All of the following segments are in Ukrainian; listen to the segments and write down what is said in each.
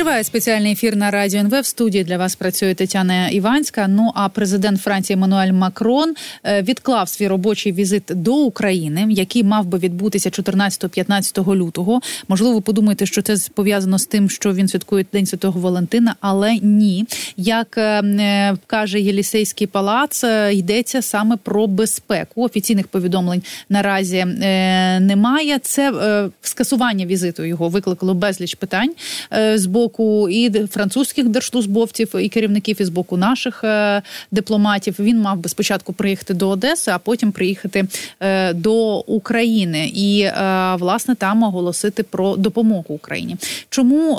Триває спеціальний ефір на радіо НВ. В студії для вас працює Тетяна Іванська. Ну а президент Франції Еммануель Макрон е, відклав свій робочий візит до України, який мав би відбутися 14-15 лютого. Можливо, ви подумаєте, що це пов'язано з тим, що він святкує День Святого Валентина, але ні. Як е, е, каже Єлісейський палац, йдеться саме про безпеку. Офіційних повідомлень наразі немає. Це скасування візиту його викликало безліч питань з боку і французьких держслужбовців, і керівників, і з боку наших е, дипломатів. Він мав би спочатку приїхати до Одеси, а потім приїхати е, до України і е, власне там оголосити про допомогу Україні. Чому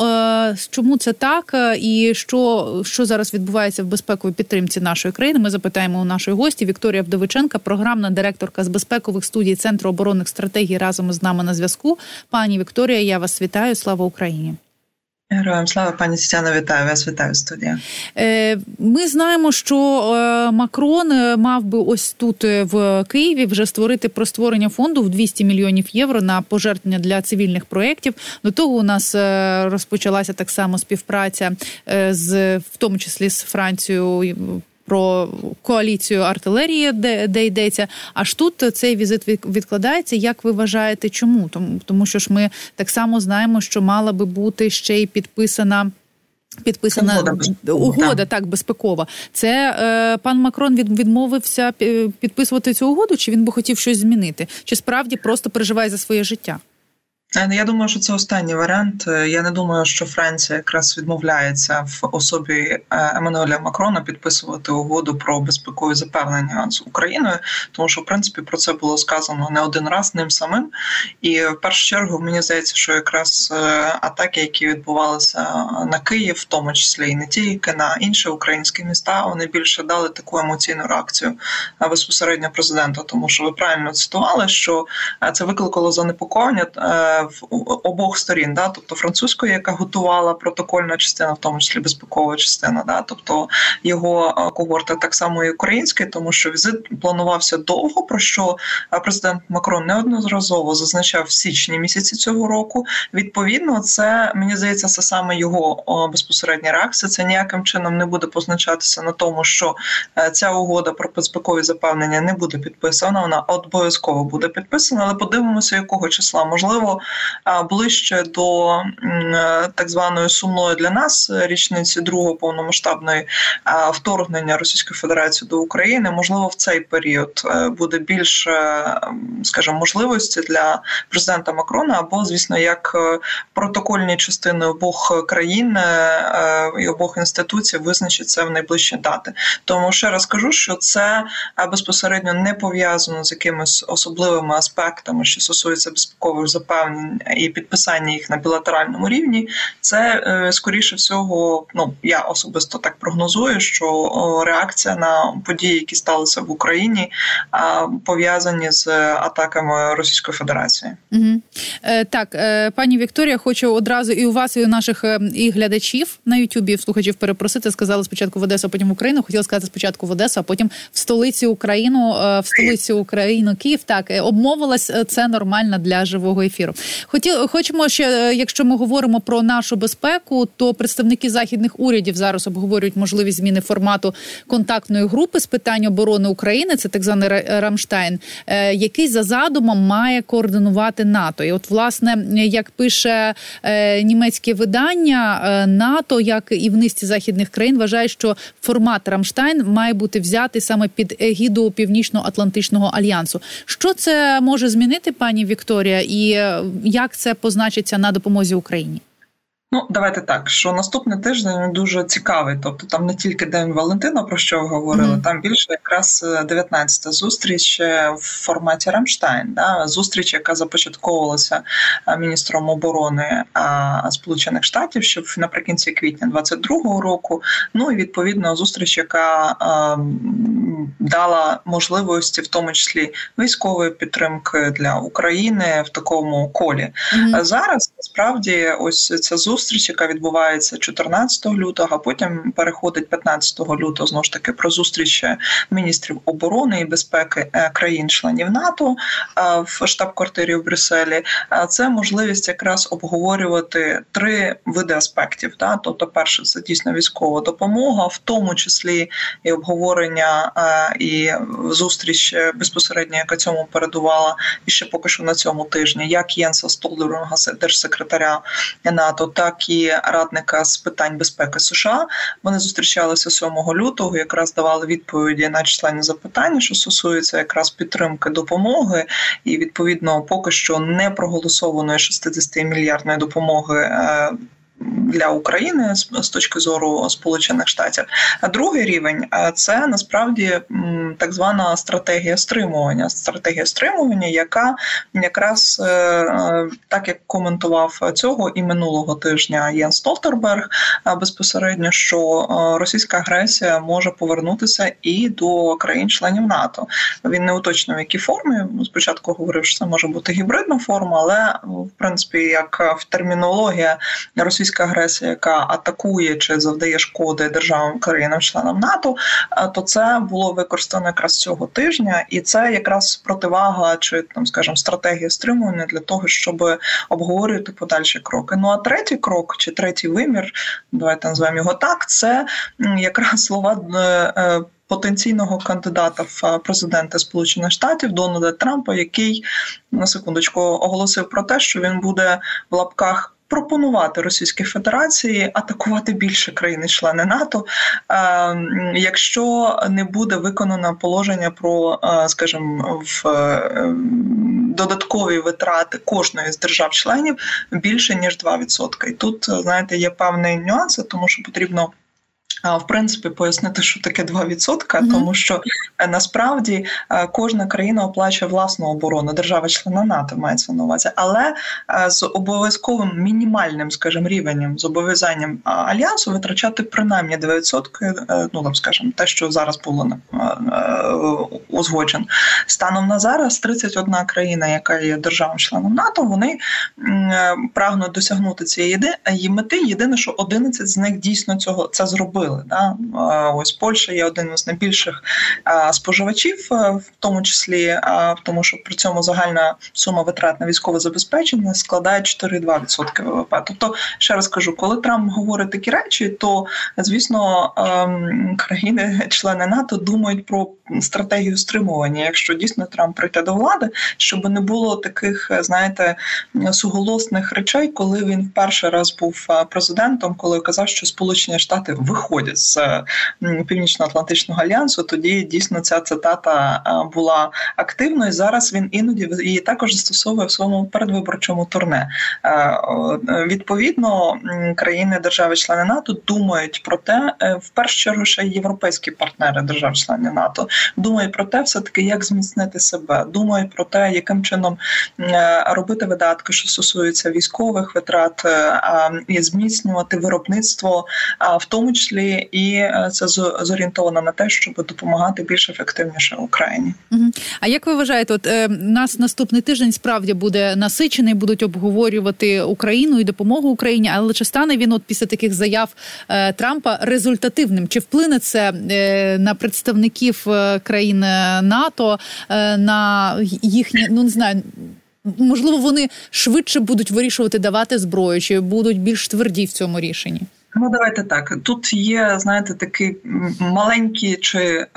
чому це так? І що що зараз відбувається в безпековій підтримці нашої країни? Ми запитаємо у нашої гості Вікторія Вдовиченка, програмна директорка з безпекових студій Центру оборонних стратегій разом із нами на зв'язку. Пані Вікторія, я вас вітаю. Слава Україні. Героям слава пані Тетяна, вітаю вас, вітаю студія. Е, ми знаємо, що е, Макрон е, мав би ось тут в Києві вже створити про створення фонду в 200 мільйонів євро на пожертвування для цивільних проєктів. До того у нас розпочалася так само співпраця з в тому числі з Францією про коаліцію артилерії, де де йдеться. Аж тут цей візит відкладається. Як ви вважаєте, чому? Тому тому що ж ми так само знаємо, що мала би бути ще й підписана. Підписана угода, угода так безпекова. Це е, пан Макрон від, відмовився підписувати цю угоду, чи він би хотів щось змінити? Чи справді просто переживає за своє життя? Е, я думаю, що це останній варіант. Е, я не думаю, що Франція якраз відмовляється в особі е, Еммануеля Макрона підписувати угоду про безпекові запевнення з Україною, тому що в принципі про це було сказано не один раз ним самим. І в першу чергу мені здається, що якраз атаки, які відбувалися на Київ, в тому числі і не тільки на інші українські міста, вони більше дали таку емоційну реакцію безпосередньо президента, тому що ви правильно цитували, що це викликало занепокоєння в обох сторін, да, тобто французької, яка готувала протокольна частина, в тому числі безпекова частина, да, тобто його е, когорти, так само і української, тому що візит планувався довго. Про що е, президент Макрон неодноразово зазначав в січні місяці цього року. Відповідно, це мені здається, це саме його безпосередня реакція. Це ніяким чином не буде позначатися на тому, що е, ця угода про безпекові запевнення не буде підписана. Вона обов'язково буде підписана, але подивимося, якого числа можливо ближче до так званої сумної для нас річниці другого повномасштабної вторгнення Російської Федерації до України. Можливо, в цей період е, буде більше, скажімо, можливості для президента Макрона, або, звісно, як е, протокольні частини обох країн е, і обох інституцій визначиться в найближчі дати. Тому ще раз кажу, що це безпосередньо не пов'язано з якимись особливими аспектами, що стосується безпекових запевнень і підписання їх на білатеральному рівні, це е, скоріше всього, ну я особисто так прогнозую, що реакція на події, які сталися в Україні, пов'язані з атаками Російської Федерації. Угу. Е, так, е, пані Вікторія, хочу одразу і у вас, і у наших е, і глядачів на Ютубі слухачів перепросити. Сказали спочатку в Одесу, а потім в Україну. Хотіла сказати спочатку в Одесу, а потім в столиці Україну, е, в столиці України Київ. Так обмовилась це нормально для живого ефіру. Хотів, хочемо ще, е, якщо ми говоримо про нашу безпеку, то представники західних урядів зараз обговорюють можливість зміни формату контактної групи з питань оборони України. Це так званий Рамштайн, е, який за задумом має координувати НАТО. І, от, власне, як пише е, німецьке видання, НАТО, як і в низці західних країн, вважає, що формат Рамштайн має бути взятий саме під егіду Північно-Атлантичного альянсу. Що це може змінити, пані Вікторія, і як це позначиться на допомозі Україні? Ну, давайте так, що наступний тиждень дуже цікавий. Тобто там не тільки День Валентина, про що ви говорили, mm-hmm. там більше якраз 19-та е, зустріч е, в форматі Рамштайн. Да? Зустріч, яка започатковувалася е, міністром оборони Сполучених Штатів, ще наприкінці квітня 22-го року. Ну і відповідно зустріч, яка дала можливості, в тому числі військової підтримки для України в такому колі. Mm-hmm. Зараз насправді ось ця зустріч, яка відбувається 14 лютого, а потім переходить 15 лютого. Знову ж таки про зустріч міністрів оборони і безпеки е, країн-членів НАТО в штаб-квартирі в Брюсселі. Це можливість якраз обговорювати три види аспектів. Да? Тобто, перше, це дійсно військова допомога, в тому числі і обговорення і зустріч безпосередньо, яка цьому передувала, і ще поки що на цьому тижні, як Єнса Столдерунга, держсекретаря НАТО, так і радника з питань безпеки США. Вони зустрічалися 7 лютого, якраз давали відповіді на численні запитання, що стосується якраз підтримки допомоги, і відповідно поки що не проголосованої 60 мільярдної допомоги. Для України з точки зору Сполучених Штатів. А другий рівень це насправді так звана стратегія стримування. Стратегія стримування, яка якраз е, так як коментував цього і минулого тижня Єн Столтерберг безпосередньо, що російська агресія може повернутися і до країн-членів НАТО. Він не уточнив, в якій формі. Спочатку говорив, що це може бути гібридна форма, але в принципі, як в термінологія російська російська агресія, яка атакує чи завдає шкоди державам країнам-членам НАТО, е, то це було використано якраз цього тижня, і це якраз противага чи там, скажімо, стратегія стримування для того, щоб обговорювати подальші кроки. Ну а третій крок чи третій вимір, давайте назвемо його так. Це якраз слова. Е, е, потенційного кандидата в президенти Сполучених Штатів Дональда Трампа, який на секундочку оголосив про те, що він буде в лапках пропонувати Російській Федерації атакувати більше країни-члени НАТО, е, якщо не буде виконано положення про, е, скажімо, в е, додаткові витрати кожної з держав-членів більше ніж 2%. І тут знаєте є певний нюанси, тому що потрібно в принципі пояснити, що таке 2%, mm-hmm. тому що е, насправді е, кожна країна оплачує власну оборону, держава-члена НАТО мається на увазі, але е, з обов'язковим мінімальним, скажімо, рівнем зобов'язанням альянсу витрачати принаймні 2%, ну там скажімо, те, що зараз було узгоджено. Станом на зараз 31 країна, яка є державою-членом НАТО, вони прагнуть досягнути цієї мети. Єдине, що 11 з них дійсно цього це зробили. Да? Ось Польща є один з найбільших споживачів, в тому числі тому, що при цьому загальна сума витрат на військове забезпечення складає 4,2% ВВП. Тобто, ще раз кажу, коли Трамп говорить такі речі, то звісно ем, країни-члени НАТО думають про стратегію стримування. Якщо дійсно Трамп прийде до влади, щоб не було таких, знаєте, суголосних речей, коли він в перший раз був президентом, коли казав, що Сполучені Штати виходять з північно-атлантичного альянсу. Тоді дійсно ця цитата була активною. Зараз він іноді її також застосовує в своєму передвиборчому турне. Відповідно, країни держави-члени НАТО думають про те, е, в першу чергу ще європейські партнери держав-члени НАТО думають про те, все таки як зміцнити себе, думають про те, яким чином е, робити видатки, що стосуються військових витрат, е, і зміцнювати виробництво, в тому числі і е, це зорієнтовано на те, щоб допомагати більш ефективніше Україні. А як ви вважаєте, от нас наступний тиждень справді буде насичений, будуть обговорювати Україну і допомогу Україні, але чи стане він от після таких заяв Трампа результативним? Чи вплине це на представників країн НАТО, е, на їхні ну не знаю. Можливо, вони швидше будуть вирішувати давати зброю, чи будуть більш тверді в цьому рішенні. Ну, давайте так. Тут є, знаєте, такі маленькі чи е,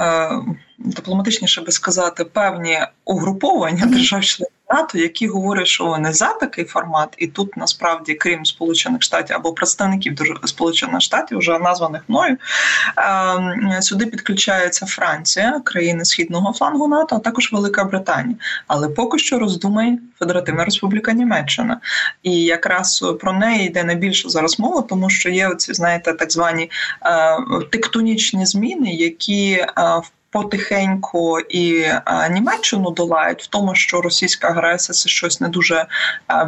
дипломатичніше би сказати, певні угруповання держав-членів НАТО, які говорять, що вони за такий формат, і тут насправді, крім Сполучених Штатів або представників Сполучених Штатів, вже названих мною, ем, сюди підключається Франція, країни східного флангу НАТО, а також Велика Британія. Але поки що роздумає Федеративна Республіка Німеччина, і якраз про неї йде найбільше зараз мова, тому що є оці, знаєте, так звані е, тектонічні зміни, які е, в потихеньку і Німеччину долають в тому, що російська агресія це щось не дуже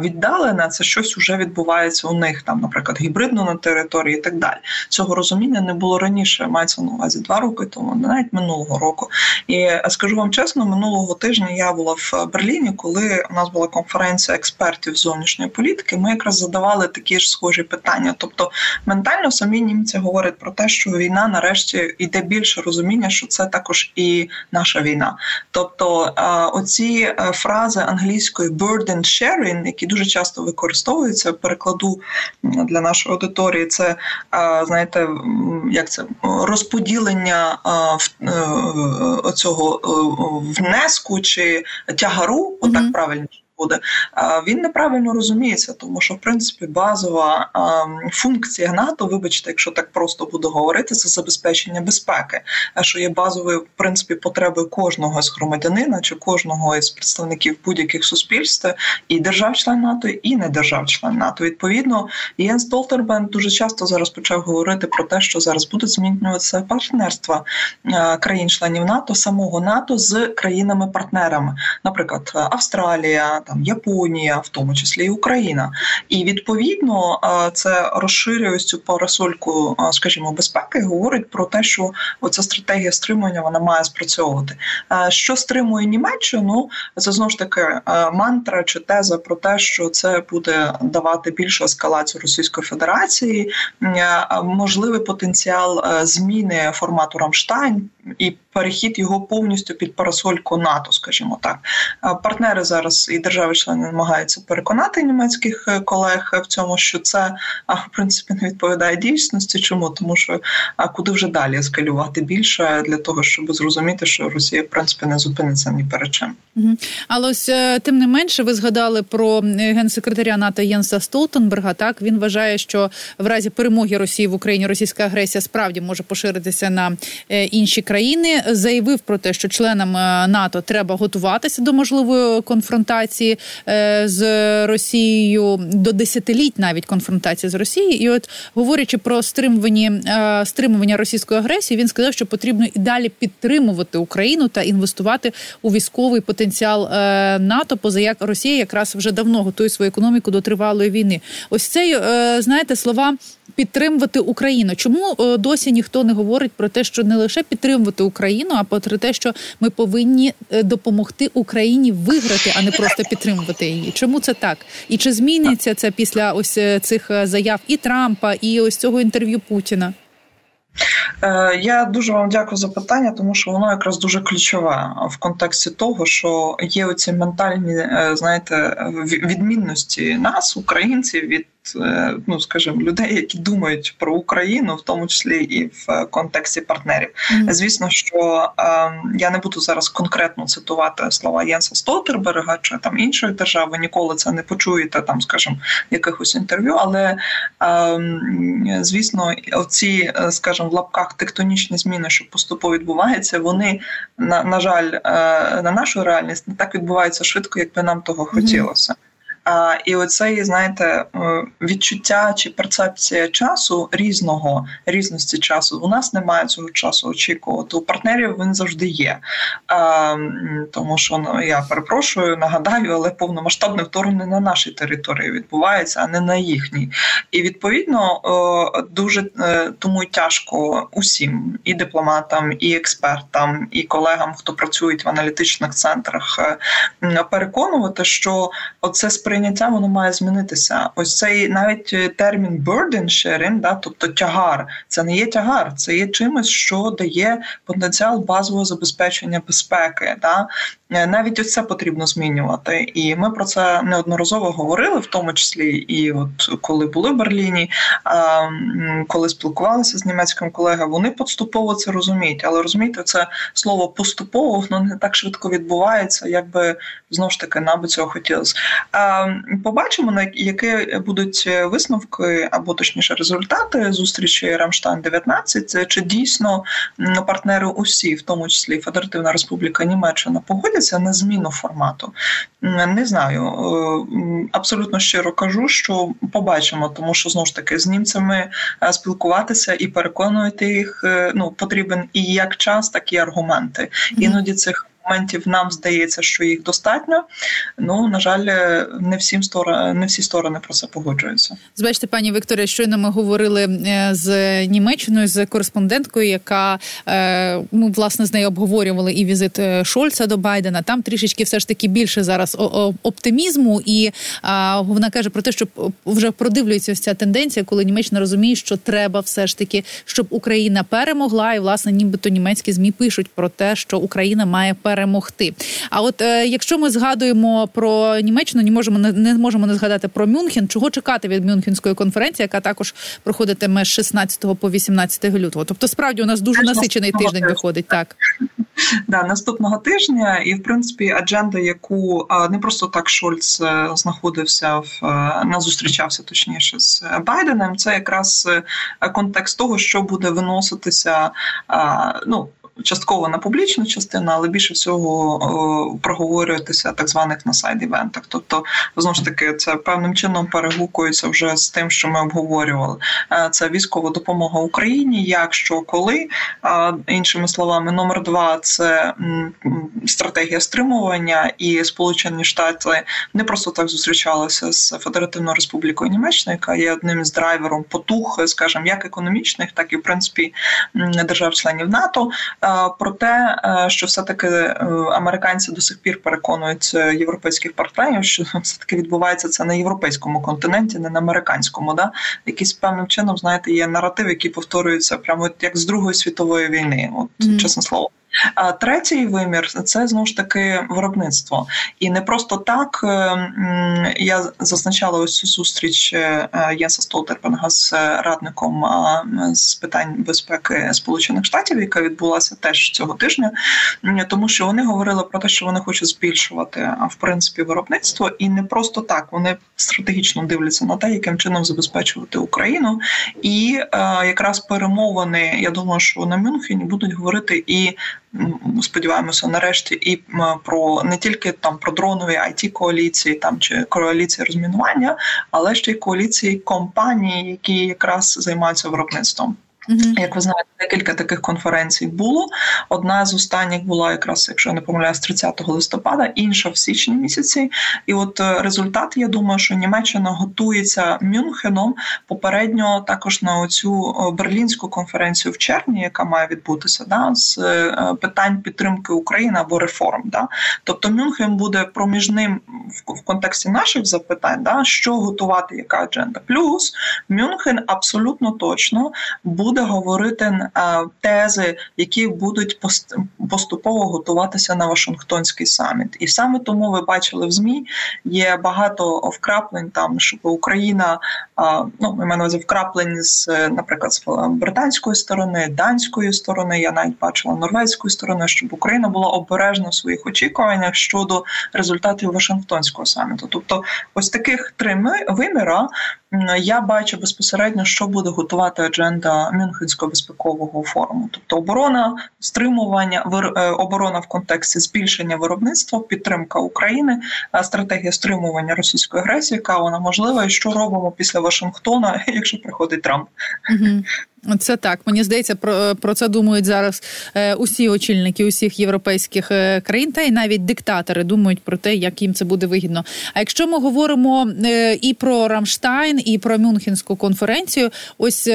віддалене, це щось вже відбувається у них там, наприклад, гібридно на території і так далі. Цього розуміння не було раніше. Мається на увазі два роки тому, навіть минулого року. І скажу вам чесно, минулого тижня я була в Берліні, коли у нас була конференція експертів зовнішньої політики. Ми якраз задавали такі ж схожі питання. Тобто, ментально самі німці говорять про те, що війна нарешті йде більше розуміння, що це також і наша війна. Тобто, оці е, фрази англійської burden sharing, які дуже часто використовуються, перекладу для нашої аудиторії, це знаєте, як це розподілення е, цього е, внеску чи тягару, отак mm-hmm. Буде, він неправильно розуміється, тому що в принципі базова функція НАТО, вибачте, якщо так просто буду говорити, це забезпечення безпеки, що є базовою в принципі потребою кожного з громадянина чи кожного із представників будь-яких суспільств і держав-член НАТО, і не держав-член НАТО. Відповідно, Єн Столтербен дуже часто зараз почав говорити про те, що зараз будуть змінюватися партнерства країн-членів НАТО, самого НАТО з країнами-партнерами, наприклад, Австралія там Японія, в тому числі і Україна. І відповідно це розширює цю парасольку, скажімо, безпеки, говорить про те, що оця стратегія стримування вона має спрацьовувати. Що стримує Німеччину, це знову ж таки мантра чи теза про те, що це буде давати більшу ескалацію Російської Федерації, можливий потенціал зміни формату Рамштайн і перехід його повністю під парасольку НАТО, скажімо так. Партнери зараз і держави-члени намагаються переконати німецьких е, колег в цьому, що це в принципі не відповідає дійсності. Чому тому, що а куди вже далі ескалювати більше для того, щоб зрозуміти, що Росія в принципі не зупиниться ні перед чим. Але ось е, тим не менше, ви згадали про генсекретаря НАТО Єнса Столтенберга. Так він вважає, що в разі перемоги Росії в Україні російська агресія справді може поширитися на е, інші країни. Заявив про те, що членам НАТО треба готуватися до можливої конфронтації е, з Росією до десятиліть, навіть конфронтації з Росією. І от говорячи про стримування е, стримування російської агресії, він сказав, що потрібно і далі підтримувати Україну та інвестувати у військовий потенціал е, НАТО, поза як Росія якраз вже давно готує свою економіку до тривалої війни. Ось це знаєте слова підтримувати Україну. Чому е, досі ніхто не говорить про те, що не лише підтримувати Україну, а про те, що ми повинні е, допомогти Україні виграти, а не просто підтримувати її? Чому це так? І чи зміниться це після ось е, цих заяв і Трампа, і ось цього інтерв'ю Путіна? Я дуже вам дякую за питання, тому що воно якраз дуже ключове в контексті того, що є оці ментальні, знаєте, відмінності нас, українців, від ну скажімо, людей, які думають про Україну, в тому числі і в контексті партнерів. Mm-hmm. Звісно, що е, я не буду зараз конкретно цитувати слова Єнса Столтерберга чи там іншої держави. Ніколи це не почуєте, там, скажімо, якихось інтерв'ю. Але е, звісно, оці, е, скажімо, в лапках тектонічні зміни, що поступово відбуваються, вони на, на жаль, е, на нашу реальність не так відбуваються швидко, як би нам того хотілося. І оцей, знаєте, е, відчуття чи перцепція часу різного різності часу. У нас немає цього часу очікувати. У партнерів він завжди є. Тому що ну, я перепрошую, нагадаю, але повномасштабне вторгнення на нашій території відбувається, а не на їхній. І відповідно дуже е, тому тяжко усім і дипломатам, і експертам, і колегам, хто працюють в аналітичних центрах, е, переконувати, що оце сприйняття сприйняття воно має змінитися. Ось цей навіть е, термін burden sharing, да, тобто тягар, це не є тягар, це є чимось, що дає потенціал базового забезпечення безпеки. Да. Е, навіть ось це потрібно змінювати, і ми про це неодноразово говорили, в тому числі і от коли були в Берліні, коли спілкувалися з німецьким колегою, вони поступово це розуміють. Але розумієте, це слово поступово воно не так швидко відбувається, як би знову ж таки нам би цього хотілося. Побачимо, на які будуть висновки або точніше результати зустрічі Рамштайн 19 чи дійсно партнери усі, в тому числі Федеративна Республіка Німеччина, погодять погодяться на зміну формату. Не знаю, е, абсолютно щиро кажу, що побачимо, тому що знову ж таки з німцями е, спілкуватися і переконувати їх ну потрібен і як час, так і аргументи. Іноді цих моментів нам здається, що їх достатньо. Ну на жаль, не всім сторони, не всі сторони про це погоджуються. Збачте, пані Вікторія, щойно ми говорили е, з Німеччиною з кореспонденткою, яка е, ми власне з нею обговорювали і візит е, Шольца до Байдена. Там трішечки все ж таки більше зараз оптимізму, і вона каже про те, що вже продивлюється ось ця тенденція, коли Німеччина розуміє, що треба все ж таки, щоб Україна перемогла, і власне нібито німецькі змі пишуть про те, що Україна має перемогти перемогти. А от е, якщо ми згадуємо про Німеччину, не можемо не, можемо не згадати про Мюнхен. Чого чекати від Мюнхенської конференції, яка також проходитиме з 16 по 18 лютого? Тобто, справді у нас дуже насичений тиждень виходить. Так да наступного тижня, і в принципі адженда, яку не просто так Шольц е, знаходився в е, не зустрічався точніше з Байденом. Це якраз контекст того, що буде виноситися. Ну частково на публічну частину, але більше всього проговорюватися так званих на сайд івентах. Тобто, знову ж таки, це певним чином перегукується вже з тим, що ми обговорювали. Е, це військова допомога Україні, як що коли іншими словами, номер два це стратегія стримування, і Сполучені Штати не просто так зустрічалися з Федеративною Республікою Німеччина, яка є одним з драйвером потух, скажімо, як економічних, так і в принципі держав-членів НАТО. Про те, е, що все таки е, американці до сих пір переконують е, європейських партнерів, що все таки відбувається це на європейському континенті, не на американському. Да, якийсь певним чином знаєте, є наратив, який повторюється прямо як з Другої світової війни. От mm-hmm. чесне слово. А третій вимір це знову ж таки виробництво, і не просто так е, я зазначала ось цю зустріч е, Єнса Столтербенга з радником з питань безпеки Сполучених Штатів, яка відбулася теж цього тижня, тому що вони говорили про те, що вони хочуть збільшувати в принципі виробництво, і не просто так вони стратегічно дивляться на те, яким чином забезпечувати Україну, і е, якраз перемовини, я думаю, що на Мюнхені будуть говорити і сподіваємося, нарешті і про не тільки там про дронові it коаліції, там чи коаліції розмінування, але ще й коаліції компаній, які якраз займаються виробництвом. Як ви знаєте, декілька таких конференцій було. Одна з останніх була якраз, якщо я не помиляюсь, 30 листопада, інша в січні місяці. І от е, результат, я думаю, що Німеччина готується Мюнхеном попередньо також на оцю берлінську конференцію в червні, яка має відбутися, да, з е, питань підтримки України або реформ. Да. Тобто Мюнхен буде проміжним в контексті наших запитань, да, що готувати, яка адженда. Плюс Мюнхен абсолютно точно буде буде говорити е, тези, які будуть поступово готуватися на Вашингтонський саміт. І саме тому ви бачили в змі є багато вкраплень там, щоб Україна ну ми маємо вкраплень з, наприклад, з британської сторони, данської сторони. Я навіть бачила норвезької сторони, щоб Україна була обережна в своїх очікуваннях щодо результатів Вашингтонського саміту. Тобто, ось таких три виміра я бачу безпосередньо, що буде готувати адженда Мюнхенського безпекового форуму, тобто оборона, стримування, е, оборона в контексті збільшення виробництва, підтримка України, стратегія стримування російської агресії, яка вона можлива, і що робимо після Вашингтона, якщо приходить Трамп. Це так. Мені здається, про про це думають зараз е, усі очільники усіх європейських е, країн, та й навіть диктатори думають про те, як їм це буде вигідно. А якщо ми говоримо е, і про Рамштайн, і про Мюнхенську конференцію, ось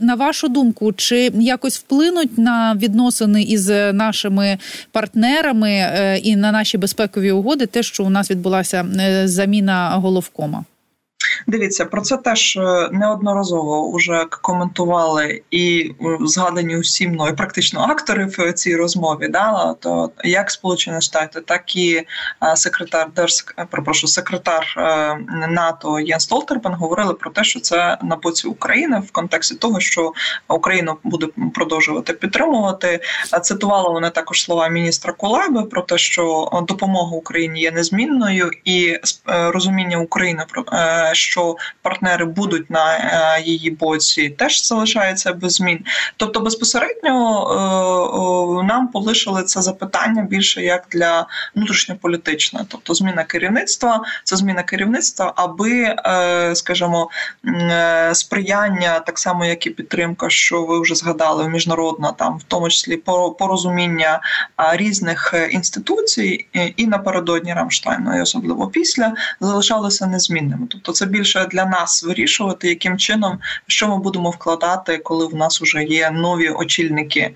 на вашу думку, чи якось вплинуть на відносини із нашими партнерами і на наші безпекові угоди, те, що у нас відбулася заміна головкома? Дивіться, про це теж е, неодноразово вже коментували і е, згадані усі мною практично актори в цій розмові. Да? То як Сполучені Штати, так і е, секретар Держ... прошу, секретар НАТО Єн Столтербен говорили про те, що це на боці України в контексті того, що Україну буде продовжувати підтримувати. Цитували вони також слова міністра Кулеби про те, що допомога Україні є незмінною, і розуміння України про що що партнери будуть на е, її боці, теж залишається без змін. Тобто, безпосередньо нам полишили це запитання більше як для внутрішньополітичне, тобто зміна керівництва, це зміна керівництва, аби, скажімо, сприяння так само, як і підтримка, що ви вже згадали, міжнародна там, в тому числі порозуміння різних інституцій, і напередодні Рамштайну, і особливо після залишалися незмінними. Тобто, це більше для нас вирішувати, яким чином що ми будемо вкладати, коли в нас вже є нові очільники,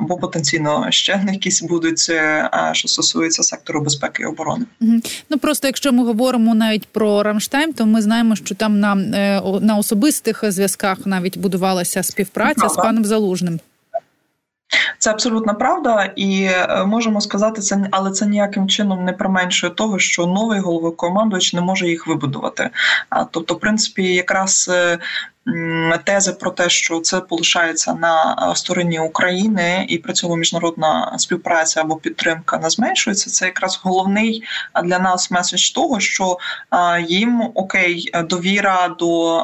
бо потенційно ще якісь будуть е, що стосується сектору безпеки і оборони. Ну просто якщо ми говоримо навіть про Рамштайн, то ми знаємо, що там на, е, на особистих зв'язках навіть будувалася співпраця Правда. з паном Залужним. Це абсолютна правда, і е, можемо сказати це, але це ніяким чином не применшує того, що новий головокомандувач не може їх вибудувати. А тобто, в принципі, якраз е, тези про те, що це полишається на е, стороні України, і при цьому міжнародна співпраця або підтримка не зменшується. Це якраз головний для нас меседж того, що їм окей, довіра до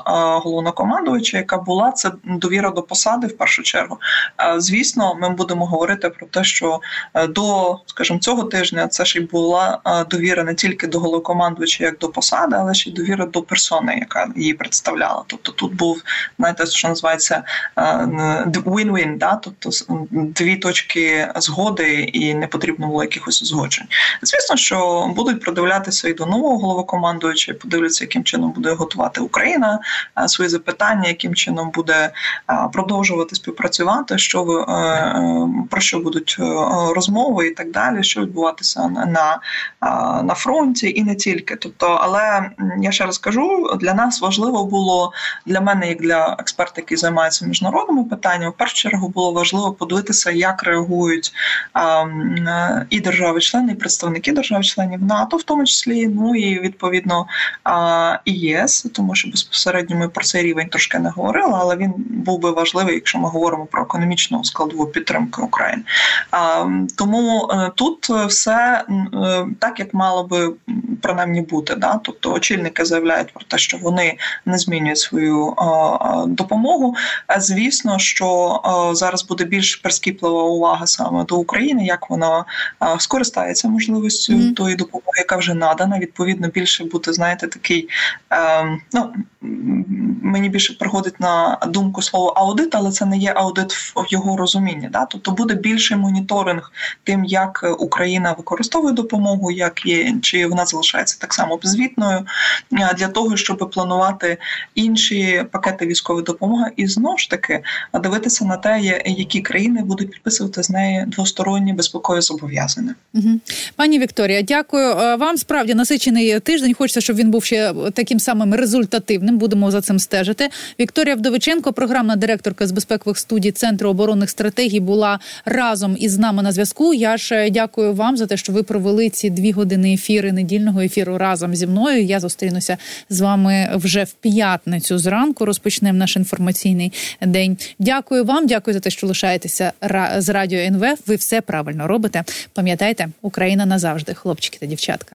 головнокомандувача, яка була це довіра до посади в першу чергу. Звісно, ми будемо говорити про те, що е, до, скажімо, цього тижня це ж і була довіра не тільки до головокомандувача, як до посади, але ще й довіра до персони, яка її представляла. Тобто тут був був знаєте, що називається е, win-win, да? тобто дві точки згоди, і не потрібно було якихось узгоджень. Звісно, що будуть продивлятися і до нового головокомандуюча, подивляться, яким чином буде готувати Україна е, свої запитання, яким чином буде е, продовжувати співпрацювати, що ви про що будуть розмови і так далі, що відбуватися на, на фронті, і не тільки. Тобто, але я ще раз кажу, для нас важливо було для мене мене, як для експерта, який займається міжнародними питаннями, в першу чергу було важливо подивитися, як реагують а, і держави-члени, і представники держав-членів НАТО, в тому числі, ну і відповідно і ЄС, тому що безпосередньо ми про цей рівень трошки не говорили, але він був би важливий, якщо ми говоримо про економічну складову підтримку України. А, Тому е, тут все е, так, як мало би принаймні бути. Да? Тобто очільники заявляють про те, що вони не змінюють свою допомогу. Звісно, що зараз буде більш прискіплива увага саме до України, як вона скористається можливістю mm. тої допомоги, яка вже надана. Відповідно, більше буде, знаєте, такий ну мені більше приходить на думку слово аудит, але це не є аудит в його розумінні. Да? Тобто буде більший моніторинг тим, як Україна використовує допомогу, як є чи вона залишається так само беззвітною для того, щоб планувати інші пакети військової допомоги, і знову ж таки дивитися на те, які країни будуть підписувати з неї двосторонні безпекові зобов'язання. Угу. Пані Вікторія, дякую е, вам. Справді насичений тиждень. Хочеться, щоб він був ще таким самим результативним. Будемо за цим стежити. Вікторія Вдовиченко, програмна директорка з безпекових студій Центру оборонних стратегій, була разом із нами на зв'язку. Я ж е, дякую вам за те, що ви провели ці дві години ефіри недільного ефіру разом зі мною. Я зустрінуся з вами вже в п'ятницю зранку ранку розпочнемо наш інформаційний день. Дякую вам, дякую за те, що лишаєтеся з радіо НВ. Ви все правильно робите. Пам'ятайте, Україна назавжди, хлопчики та дівчатка.